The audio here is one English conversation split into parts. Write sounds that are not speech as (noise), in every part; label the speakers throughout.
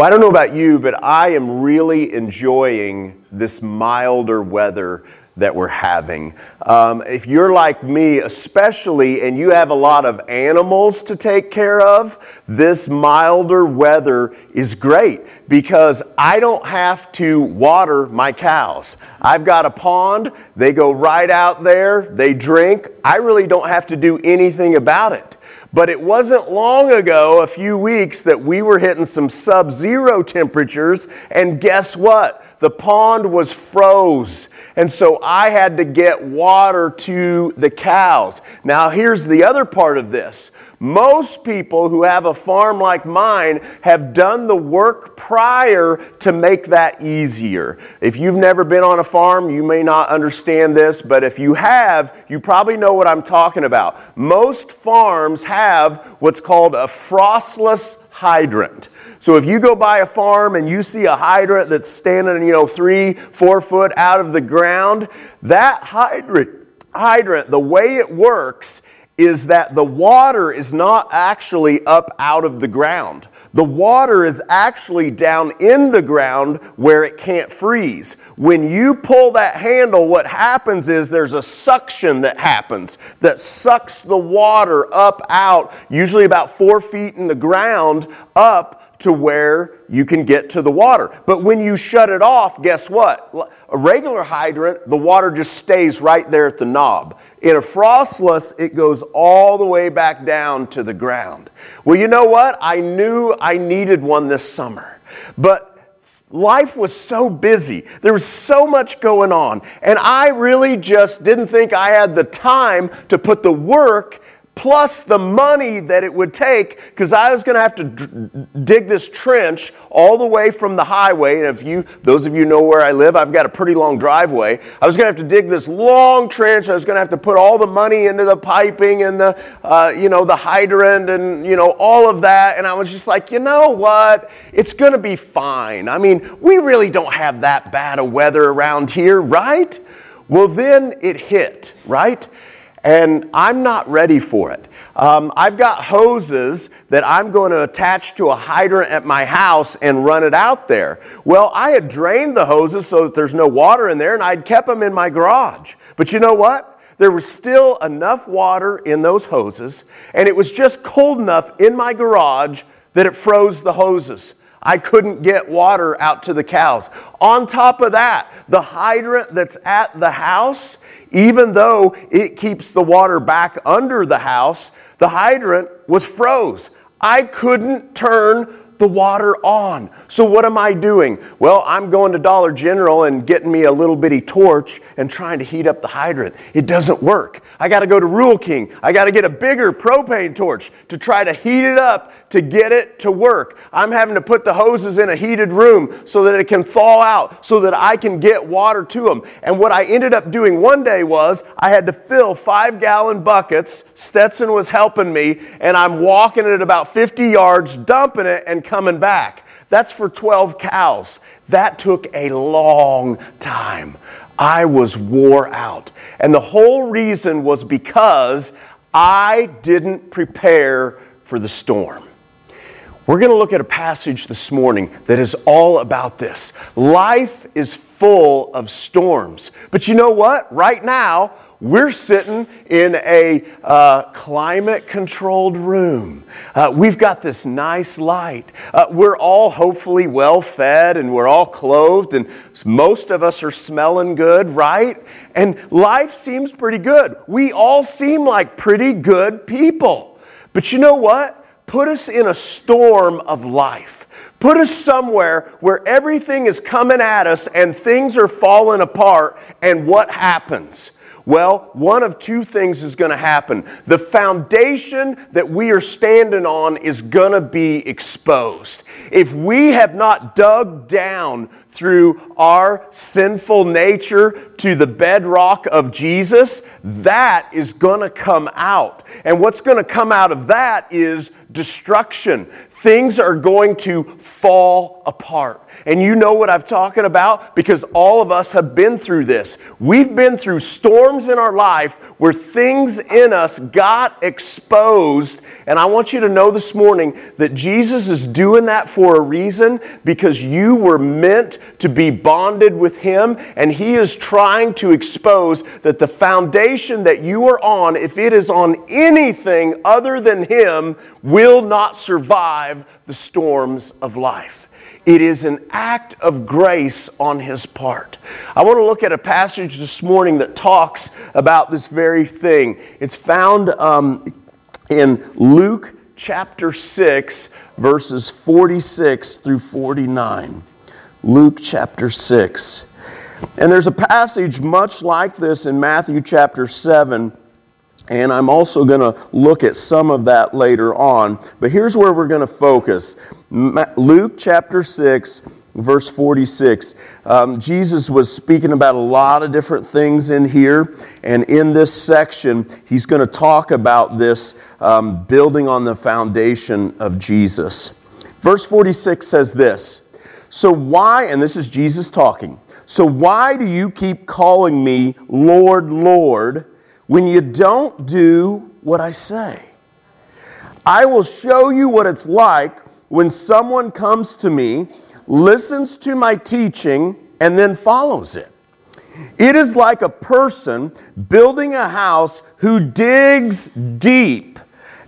Speaker 1: Well, I don't know about you, but I am really enjoying this milder weather that we're having. Um, if you're like me, especially, and you have a lot of animals to take care of, this milder weather is great because I don't have to water my cows. I've got a pond, they go right out there, they drink. I really don't have to do anything about it. But it wasn't long ago, a few weeks, that we were hitting some sub zero temperatures, and guess what? The pond was froze. And so I had to get water to the cows. Now, here's the other part of this. Most people who have a farm like mine have done the work prior to make that easier. If you've never been on a farm, you may not understand this, but if you have, you probably know what I'm talking about. Most farms have what's called a frostless hydrant. So if you go by a farm and you see a hydrant that's standing, you know, three, four foot out of the ground, that hydrant, hydrant, the way it works is that the water is not actually up out of the ground. The water is actually down in the ground where it can't freeze. When you pull that handle, what happens is there's a suction that happens that sucks the water up out, usually about four feet in the ground, up to where you can get to the water. But when you shut it off, guess what? A regular hydrant, the water just stays right there at the knob. In a frostless, it goes all the way back down to the ground. Well, you know what? I knew I needed one this summer. But life was so busy. There was so much going on. And I really just didn't think I had the time to put the work plus the money that it would take because I was going to have to dig this trench all the way from the highway. And if you, those of you know where I live, I've got a pretty long driveway. I was going to have to dig this long trench. I was going to have to put all the money into the piping and the, uh, you know, the hydrant and, you know, all of that. And I was just like, you know what? It's going to be fine. I mean, we really don't have that bad of weather around here, right? Well, then it hit, right? And I'm not ready for it. Um, I've got hoses that I'm going to attach to a hydrant at my house and run it out there. Well, I had drained the hoses so that there's no water in there, and I'd kept them in my garage. But you know what? There was still enough water in those hoses, and it was just cold enough in my garage that it froze the hoses. I couldn't get water out to the cows. On top of that, the hydrant that's at the house even though it keeps the water back under the house, the hydrant was froze. I couldn't turn the water on. So what am I doing? Well, I'm going to Dollar General and getting me a little bitty torch and trying to heat up the hydrant. It doesn't work. I got to go to Rural King. I got to get a bigger propane torch to try to heat it up to get it to work. I'm having to put the hoses in a heated room so that it can thaw out so that I can get water to them. And what I ended up doing one day was I had to fill 5-gallon buckets. Stetson was helping me and I'm walking it about 50 yards, dumping it and coming back. That's for 12 cows. That took a long time. I was wore out. And the whole reason was because I didn't prepare for the storm. We're going to look at a passage this morning that is all about this. Life is full of storms. But you know what? Right now, we're sitting in a uh, climate controlled room. Uh, we've got this nice light. Uh, we're all hopefully well fed and we're all clothed, and most of us are smelling good, right? And life seems pretty good. We all seem like pretty good people. But you know what? Put us in a storm of life. Put us somewhere where everything is coming at us and things are falling apart, and what happens? Well, one of two things is going to happen. The foundation that we are standing on is going to be exposed. If we have not dug down through our sinful nature to the bedrock of Jesus, that is going to come out. And what's going to come out of that is destruction. Things are going to fall apart. And you know what I'm talking about because all of us have been through this. We've been through storms in our life where things in us got exposed. And I want you to know this morning that Jesus is doing that for a reason because you were meant to be bonded with Him. And He is trying to expose that the foundation that you are on, if it is on anything other than Him, will not survive the storms of life. It is an act of grace on his part. I want to look at a passage this morning that talks about this very thing. It's found um, in Luke chapter 6, verses 46 through 49. Luke chapter 6. And there's a passage much like this in Matthew chapter 7 and I'm also going to look at some of that later on. But here's where we're going to focus Luke chapter 6, verse 46. Um, Jesus was speaking about a lot of different things in here. And in this section, he's going to talk about this um, building on the foundation of Jesus. Verse 46 says this So why, and this is Jesus talking, so why do you keep calling me Lord, Lord? When you don't do what I say. I will show you what it's like when someone comes to me, listens to my teaching, and then follows it. It is like a person building a house who digs deep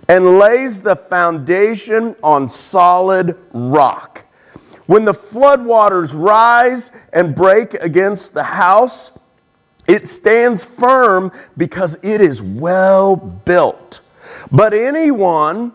Speaker 1: and lays the foundation on solid rock. When the floodwaters rise and break against the house, it stands firm because it is well built. But anyone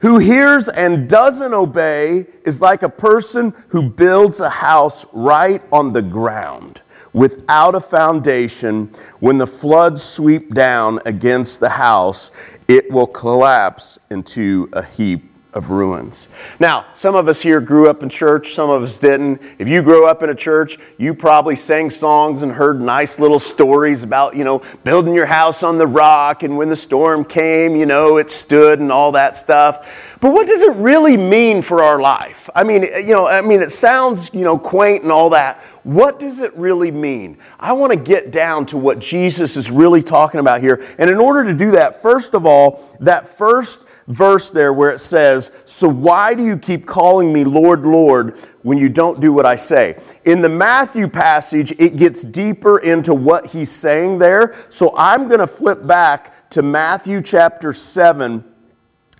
Speaker 1: who hears and doesn't obey is like a person who builds a house right on the ground without a foundation. When the floods sweep down against the house, it will collapse into a heap of ruins. Now, some of us here grew up in church, some of us didn't. If you grew up in a church, you probably sang songs and heard nice little stories about, you know, building your house on the rock and when the storm came, you know, it stood and all that stuff. But what does it really mean for our life? I mean, eh, you know, I mean it sounds, you know, quaint and all that. What does it really mean? I want to get down to what Jesus is really talking about here. And in order to do that, first of all, that first verse there where it says, So why do you keep calling me Lord, Lord when you don't do what I say? In the Matthew passage, it gets deeper into what he's saying there. So I'm going to flip back to Matthew chapter 7.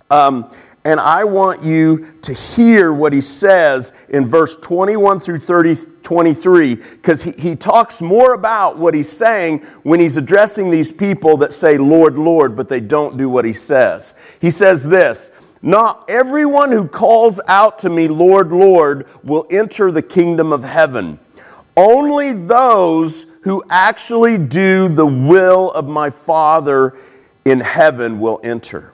Speaker 1: Um, and I want you to hear what he says in verse 21 through 30, 23, because he, he talks more about what he's saying when he's addressing these people that say, Lord, Lord, but they don't do what he says. He says this Not everyone who calls out to me, Lord, Lord, will enter the kingdom of heaven. Only those who actually do the will of my Father in heaven will enter.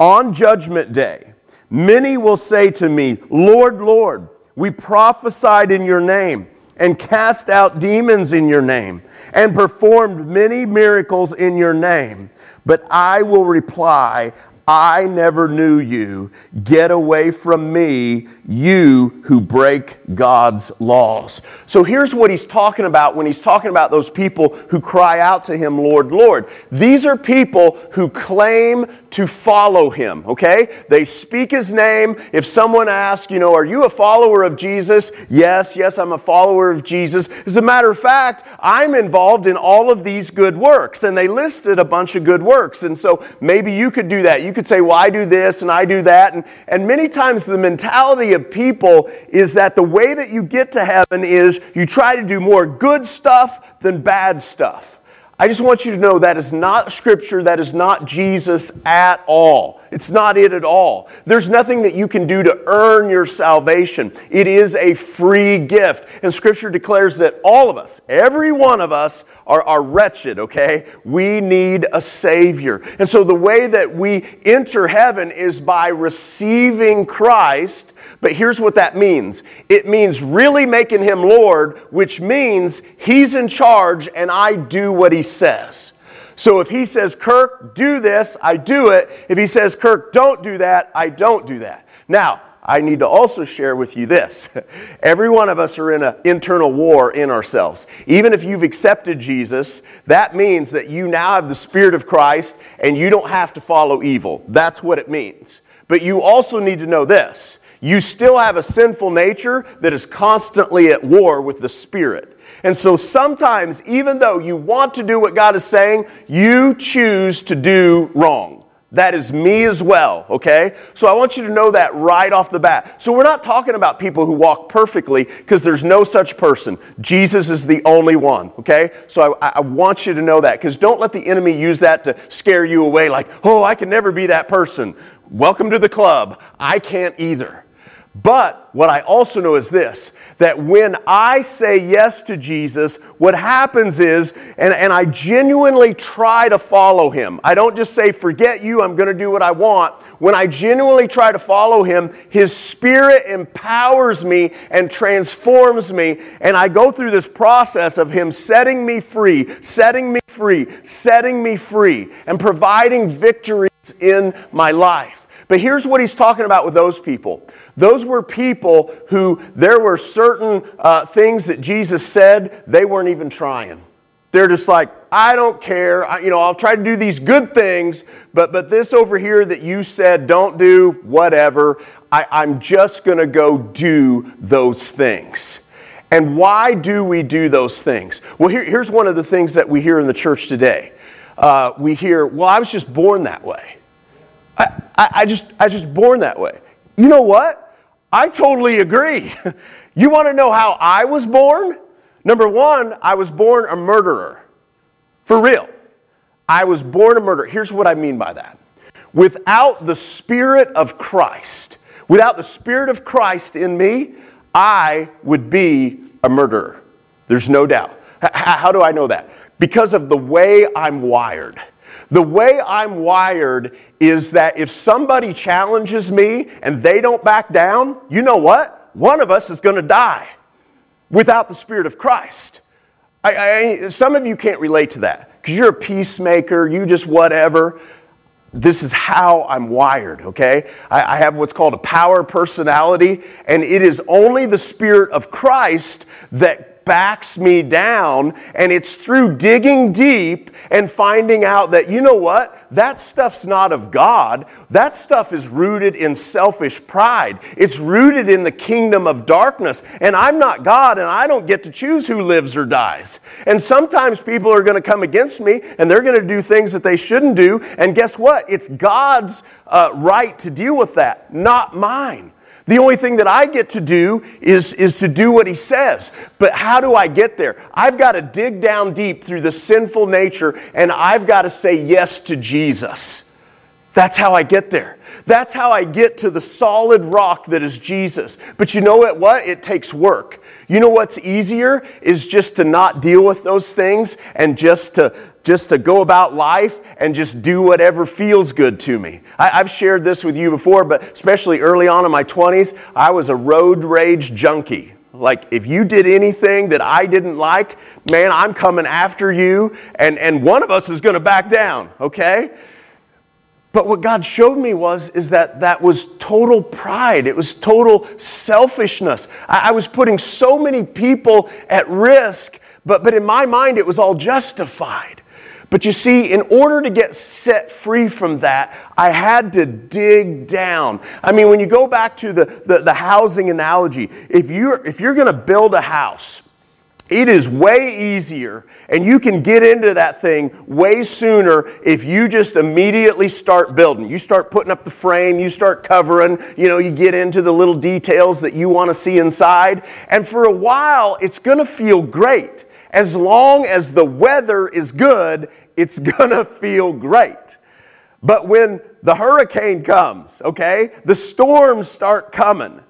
Speaker 1: On judgment day, many will say to me, Lord, Lord, we prophesied in your name and cast out demons in your name and performed many miracles in your name. But I will reply, I never knew you. Get away from me, you who break God's laws. So here's what he's talking about when he's talking about those people who cry out to him, Lord, Lord. These are people who claim to follow him, okay? They speak his name. If someone asks, you know, are you a follower of Jesus? Yes, yes, I'm a follower of Jesus. As a matter of fact, I'm involved in all of these good works. And they listed a bunch of good works. And so maybe you could do that. You could say, well, I do this and I do that. And, and many times the mentality of people is that the way that you get to heaven is you try to do more good stuff than bad stuff. I just want you to know that is not scripture, that is not Jesus at all. It's not it at all. There's nothing that you can do to earn your salvation. It is a free gift. And scripture declares that all of us, every one of us, are, are wretched, okay? We need a Savior. And so the way that we enter heaven is by receiving Christ but here's what that means it means really making him Lord, which means he's in charge and I do what he says. So if he says, Kirk, do this, I do it. If he says, Kirk, don't do that, I don't do that. Now, I need to also share with you this. (laughs) Every one of us are in an internal war in ourselves. Even if you've accepted Jesus, that means that you now have the Spirit of Christ and you don't have to follow evil. That's what it means. But you also need to know this you still have a sinful nature that is constantly at war with the Spirit. And so sometimes, even though you want to do what God is saying, you choose to do wrong. That is me as well, okay? So I want you to know that right off the bat. So we're not talking about people who walk perfectly because there's no such person. Jesus is the only one, okay? So I, I want you to know that because don't let the enemy use that to scare you away like, oh, I can never be that person. Welcome to the club. I can't either. But what I also know is this that when I say yes to Jesus, what happens is, and, and I genuinely try to follow him. I don't just say, forget you, I'm going to do what I want. When I genuinely try to follow him, his spirit empowers me and transforms me. And I go through this process of him setting me free, setting me free, setting me free, and providing victories in my life. But here's what he's talking about with those people. Those were people who there were certain uh, things that Jesus said they weren't even trying. They're just like, I don't care. I, you know, I'll try to do these good things, but, but this over here that you said don't do, whatever, I, I'm just going to go do those things. And why do we do those things? Well, here, here's one of the things that we hear in the church today. Uh, we hear, well, I was just born that way. I, I, I, just, I was just born that way. You know what? I totally agree. (laughs) you want to know how I was born? Number one, I was born a murderer. For real. I was born a murderer. Here's what I mean by that. Without the Spirit of Christ, without the Spirit of Christ in me, I would be a murderer. There's no doubt. How do I know that? Because of the way I'm wired. The way I'm wired is that if somebody challenges me and they don't back down, you know what? One of us is going to die without the Spirit of Christ. I, I, some of you can't relate to that because you're a peacemaker, you just whatever. This is how I'm wired, okay? I, I have what's called a power personality, and it is only the Spirit of Christ backs me down. And it's through digging deep and finding out that, you know what? That stuff's not of God. That stuff is rooted in selfish pride. It's rooted in the kingdom of darkness. And I'm not God and I don't get to choose who lives or dies. And sometimes people are going to come against me and they're going to do things that they shouldn't do. And guess what? It's God's uh, right to deal with that, not mine. The only thing that I get to do is, is to do what he says. But how do I get there? I've got to dig down deep through the sinful nature and I've got to say yes to Jesus. That's how I get there. That's how I get to the solid rock that is Jesus. But you know what? What? It takes work. You know what's easier is just to not deal with those things and just to just to go about life and just do whatever feels good to me. I, have shared this with you before, but especially early on in my 20s, I was a road rage junkie. Like, if you did anything that I didn't like, man, I'm coming after you, and, and one of us is going to back down, okay? But what God showed me was is that that was total pride. It was total selfishness. I, I was putting so many people at risk, but, but in my mind, it was all justified. But you see, in order to get set free from that, I had to dig down. I mean, when you go back to the, the, the housing analogy, if you're, if you're going to build a house, it is way easier, and you can get into that thing way sooner if you just immediately start building. You start putting up the frame, you start covering, you know, you get into the little details that you want to see inside. And for a while, it's going to feel great as long as the weather is good it's (laughs) gonna feel great. But when the hurricane comes, okay, the storms start coming.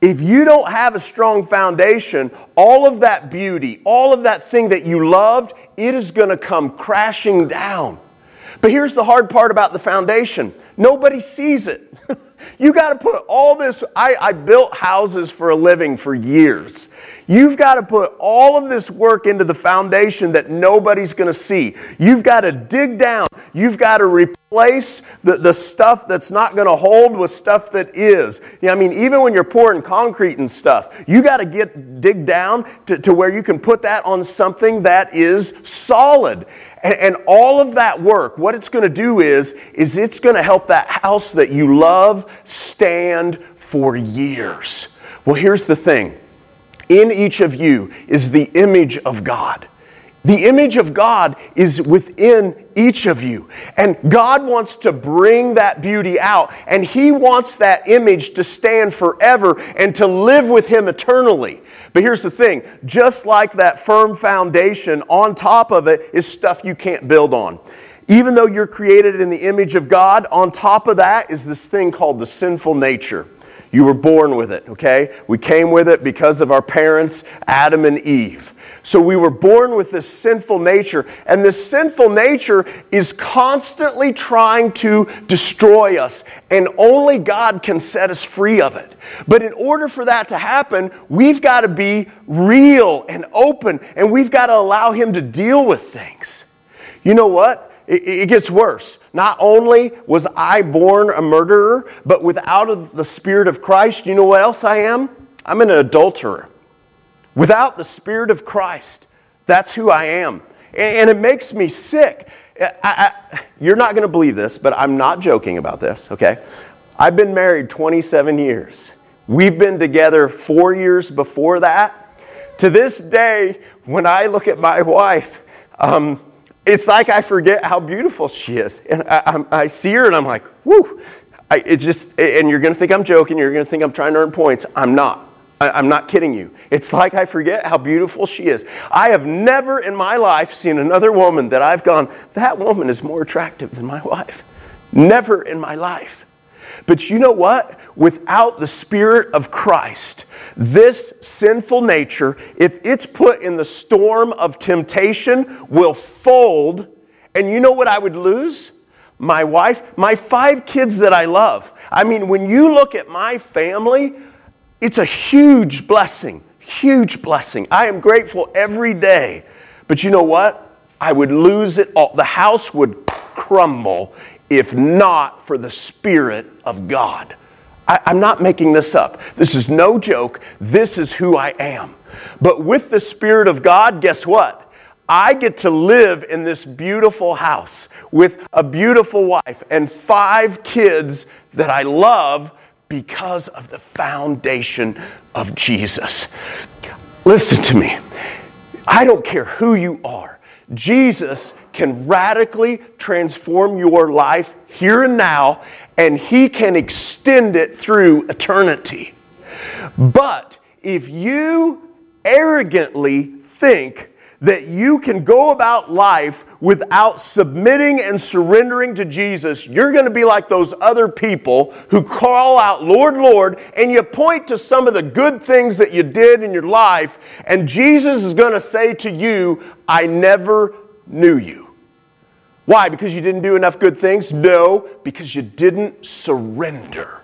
Speaker 1: If you don't have a strong foundation, all of that beauty, all of that thing that you loved, it is gonna come crashing down. But here's the hard part about the foundation nobody sees it. (laughs) You got to put all this. I, I, built houses for a living for years. You've got to put all of this work into the foundation that nobody's going to see. You've got to dig down. You've got to replace the, the stuff that's not going to hold with stuff that is. Yeah, I mean, even when you're pouring concrete and stuff, you got to get dig down to, to where you can put that on something that is solid. And, and all of that work, what it's going to do is, is it's going to help that house that you love stand for years. Well, here's the thing. In each of you is the image of God. The image of God is within each of you. And God wants to bring that beauty out. And He wants that image to stand forever and to live with Him eternally. But here's the thing just like that firm foundation, on top of it is stuff you can't build on. Even though you're created in the image of God, on top of that is this thing called the sinful nature. You were born with it, okay? We came with it because of our parents, Adam and Eve. So we were born with this sinful nature, and this sinful nature is constantly trying to destroy us, and only God can set us free of it. But in order for that to happen, we've got to be real and open, and we've got to allow Him to deal with things. You know what? It, gets worse. Not only was I born a murderer, but without the Spirit of Christ, you know what else I am? I'm an adulterer. Without the Spirit of Christ, that's who I am. And it makes me sick. I, I, you're not going to believe this, but I'm not joking about this, okay? I've been married 27 years. We've been together four years before that. To this day, when I look at my wife, um, it's like I forget how beautiful she is. And I, I, I see her and I'm like, whoo. It just, and you're going to think I'm joking. You're going to think I'm trying to earn points. I'm not. I, am not kidding you. It's like I forget how beautiful she is. I have never in my life seen another woman that I've gone, that woman is more attractive than my wife. Never in my life. But you know what? Without the Spirit of Christ, this sinful nature, if it's put in the storm of temptation, will fold. And you know what I would lose? My wife, my five kids that I love. I mean, when you look at my family, it's a huge blessing, huge blessing. I am grateful every day. But you know what? I would lose it all. The house would crumble if not for the Spirit of God. I, am not making this up. This is no joke. This is who I am. But with the Spirit of God, guess what? I get to live in this beautiful house with a beautiful wife and five kids that I love because of the foundation of Jesus. Listen to me. I don't care who you are. Jesus can radically transform your life here and now, and He can extend it through eternity. But if you arrogantly think that you can go about life without submitting and surrendering to Jesus, you're going to be like those other people who call out, Lord, Lord, and you point to some of the good things that you did in your life, and Jesus is going to say to you, I never knew you. Why? Because you didn't do enough good things? No, because you didn't surrender.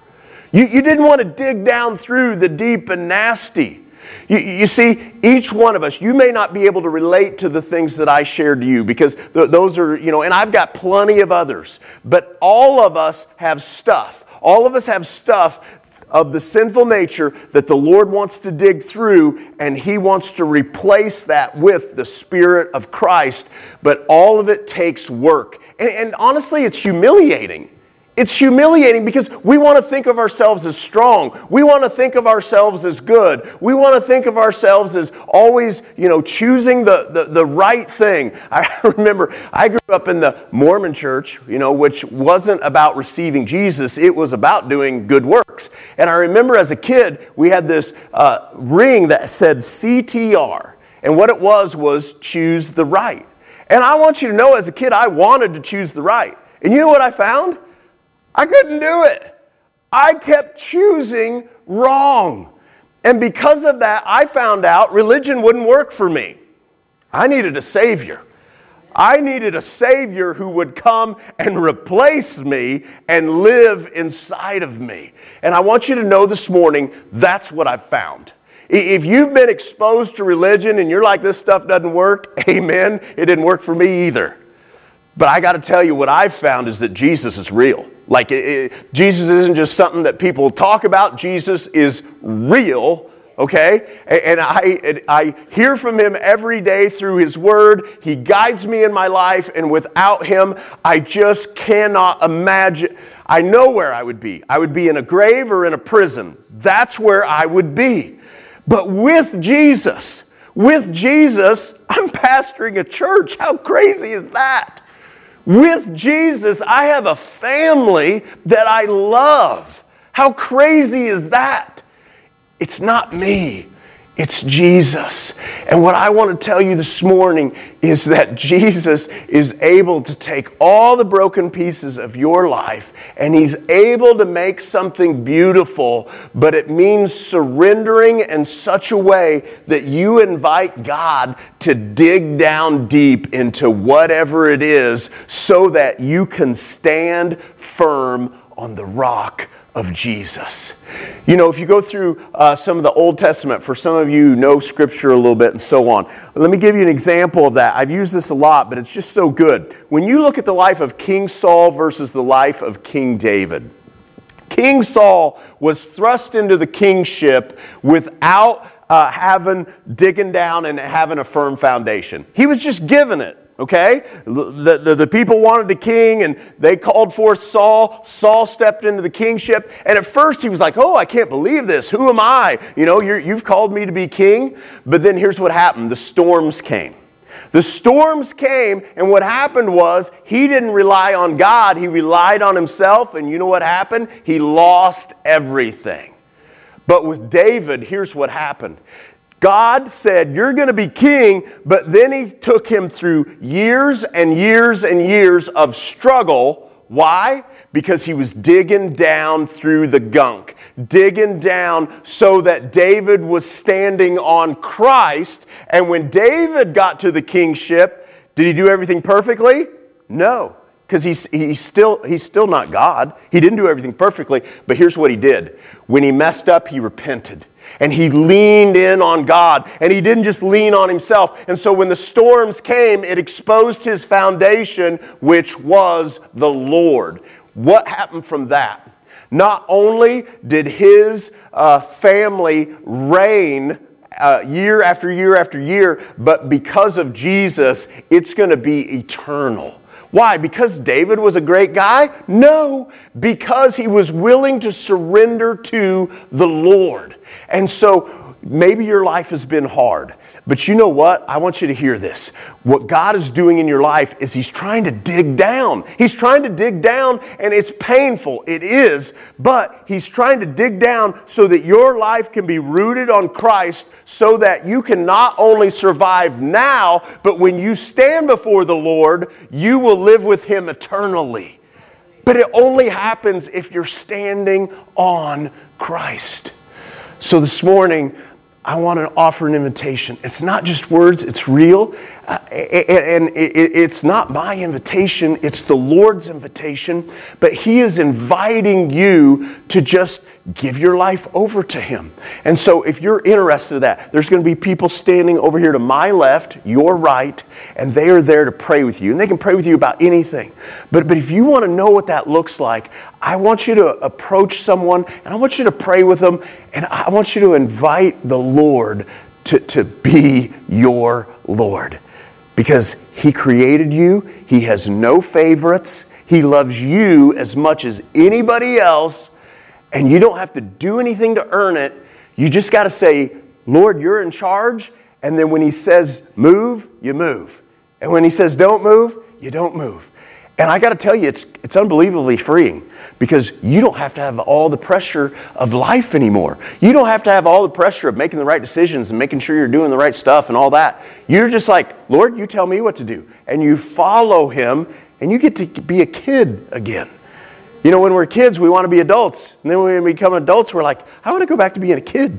Speaker 1: You, you didn't want to dig down through the deep and nasty. You, you, see, each one of us, you may not be able to relate to the things that I shared to you because th- those are, you know, and I've got plenty of others, but all of us have stuff. All of us have stuff of the sinful nature that the Lord wants to dig through, and He wants to replace that with the Spirit of Christ. But all of it takes work. And, and honestly, it's humiliating. It's humiliating because we want to think of ourselves as strong. We want to think of ourselves as good. We want to think of ourselves as always, you know, choosing the, the, the right thing. (laughs) I remember I grew up in the Mormon church, you know, which wasn't about receiving Jesus, it was about doing good works. And I remember as a kid, we had this uh, ring that said CTR. And what it was was choose the right. And I want you to know as a kid, I wanted to choose the right. And you know what I found? I couldn't do it. I kept choosing wrong. And because of that, I found out religion wouldn't work for me. I needed a Savior. I needed a Savior who would come and replace me and live inside of me. And I want you to know this morning that's what I've found. If you've been exposed to religion and you're like, this stuff doesn't work, (laughs) amen, it didn't work for me either. But I got to tell you, what I've found is that Jesus is real. Like, it, it, Jesus isn't just something that people talk about, Jesus is real okay? And I, I hear from him every day through his word. He guides me in my life, and without him, I just cannot imagine. I know where I would be. I would be in a grave or in a prison. That's where I would be. But with Jesus, with Jesus, I'm pastoring a church. How crazy is that? With Jesus, I have a family that I love. How crazy is that? It's not me. It's Jesus. And what I want to tell you this morning is that Jesus is able to take all the broken pieces of your life and he's able to make something beautiful, but it means surrendering in such a way that you invite God to dig down deep into whatever it is so that you can stand firm on the rock of Jesus. You know, if you go through uh, some of the Old Testament, for some of you know Scripture a little bit and so on, let me give you an example of that. I've used this a lot, but it's just so good. When you look at the life of King Saul versus the life of King David, King Saul was thrust into the kingship without uh, having, digging down and having a firm foundation. He was just given it okay? The, the, the, people wanted a king and they called forth Saul. Saul stepped into the kingship. And at first he was like, oh, I can't believe this. Who am I? You know, you have called me to be king. But then here's what happened the storms came. The storms came, and what happened was he didn't rely on God, he relied on himself. And you know what happened? He lost everything. But with David, here's what happened God said, You're going to be king, but then he took him through years and years and years of struggle. Why? Because he was digging down through the gunk, digging down so that David was standing on Christ. And when David got to the kingship, did he do everything perfectly? No because he's, he's, still, he's still not God. He didn't do everything perfectly, but here's what he did. When he messed up, he repented and he leaned in on God. And he didn't just lean on himself. And so when the storms came, it exposed his foundation, which was the Lord. What happened from that? Not only did his uh, family reign uh, year after year after year, but because of Jesus, it's going to be eternal. Why? Because David was a great guy? No, because he was willing to surrender to the Lord. And so maybe your life has been hard. But you know what? I want you to hear this. What God is doing in your life is He's trying to dig down. He's trying to dig down, and it's painful. It is. But He's trying to dig down so that your life can be rooted on Christ, so that you can not only survive now, but when you stand before the Lord, you will live with Him eternally. But it only happens if you're standing on Christ. So this morning, I want to offer an invitation. It's not just words, it's real. Uh, and it's not my invitation, it's the Lord's invitation. But He is inviting you to just give your life over to Him. And so, if you're interested in that, there's going to be people standing over here to my left, your right, and they are there to pray with you. And they can pray with you about anything. But, but if you want to know what that looks like, I want you to approach someone and I want you to pray with them and I want you to invite the Lord to, to be your Lord. Because He created you, He has no favorites, He loves you as much as anybody else and you don't have to do anything to earn it. You just got to say, Lord, you're in charge. And then when He says move, you move. And when He says don't move, you don't move. And I got to tell you, it's, it's unbelievably freeing because you don't have to have all the pressure of life anymore. You don't have to have all the pressure of making the right decisions and making sure you're doing the right stuff and all that. You're just like, Lord, you tell me what to do. And you follow Him and you get to be a kid again. You know, when we're kids, we want to be adults. And then when we become adults, we're like, I want to go back to being a kid.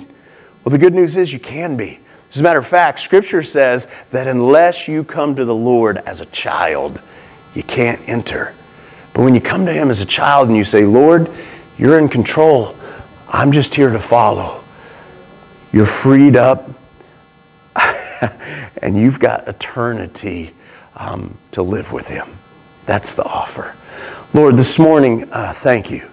Speaker 1: Well, the good news is you can be. As a matter of fact, Scripture says that unless you come to the Lord as a child, you can't enter. But when you come to Him as a child and you say, Lord, you're in control, I'm just here to follow, you're freed up, (laughs) and you've got eternity um, to live with Him. That's the offer. Lord, this morning, uh, thank you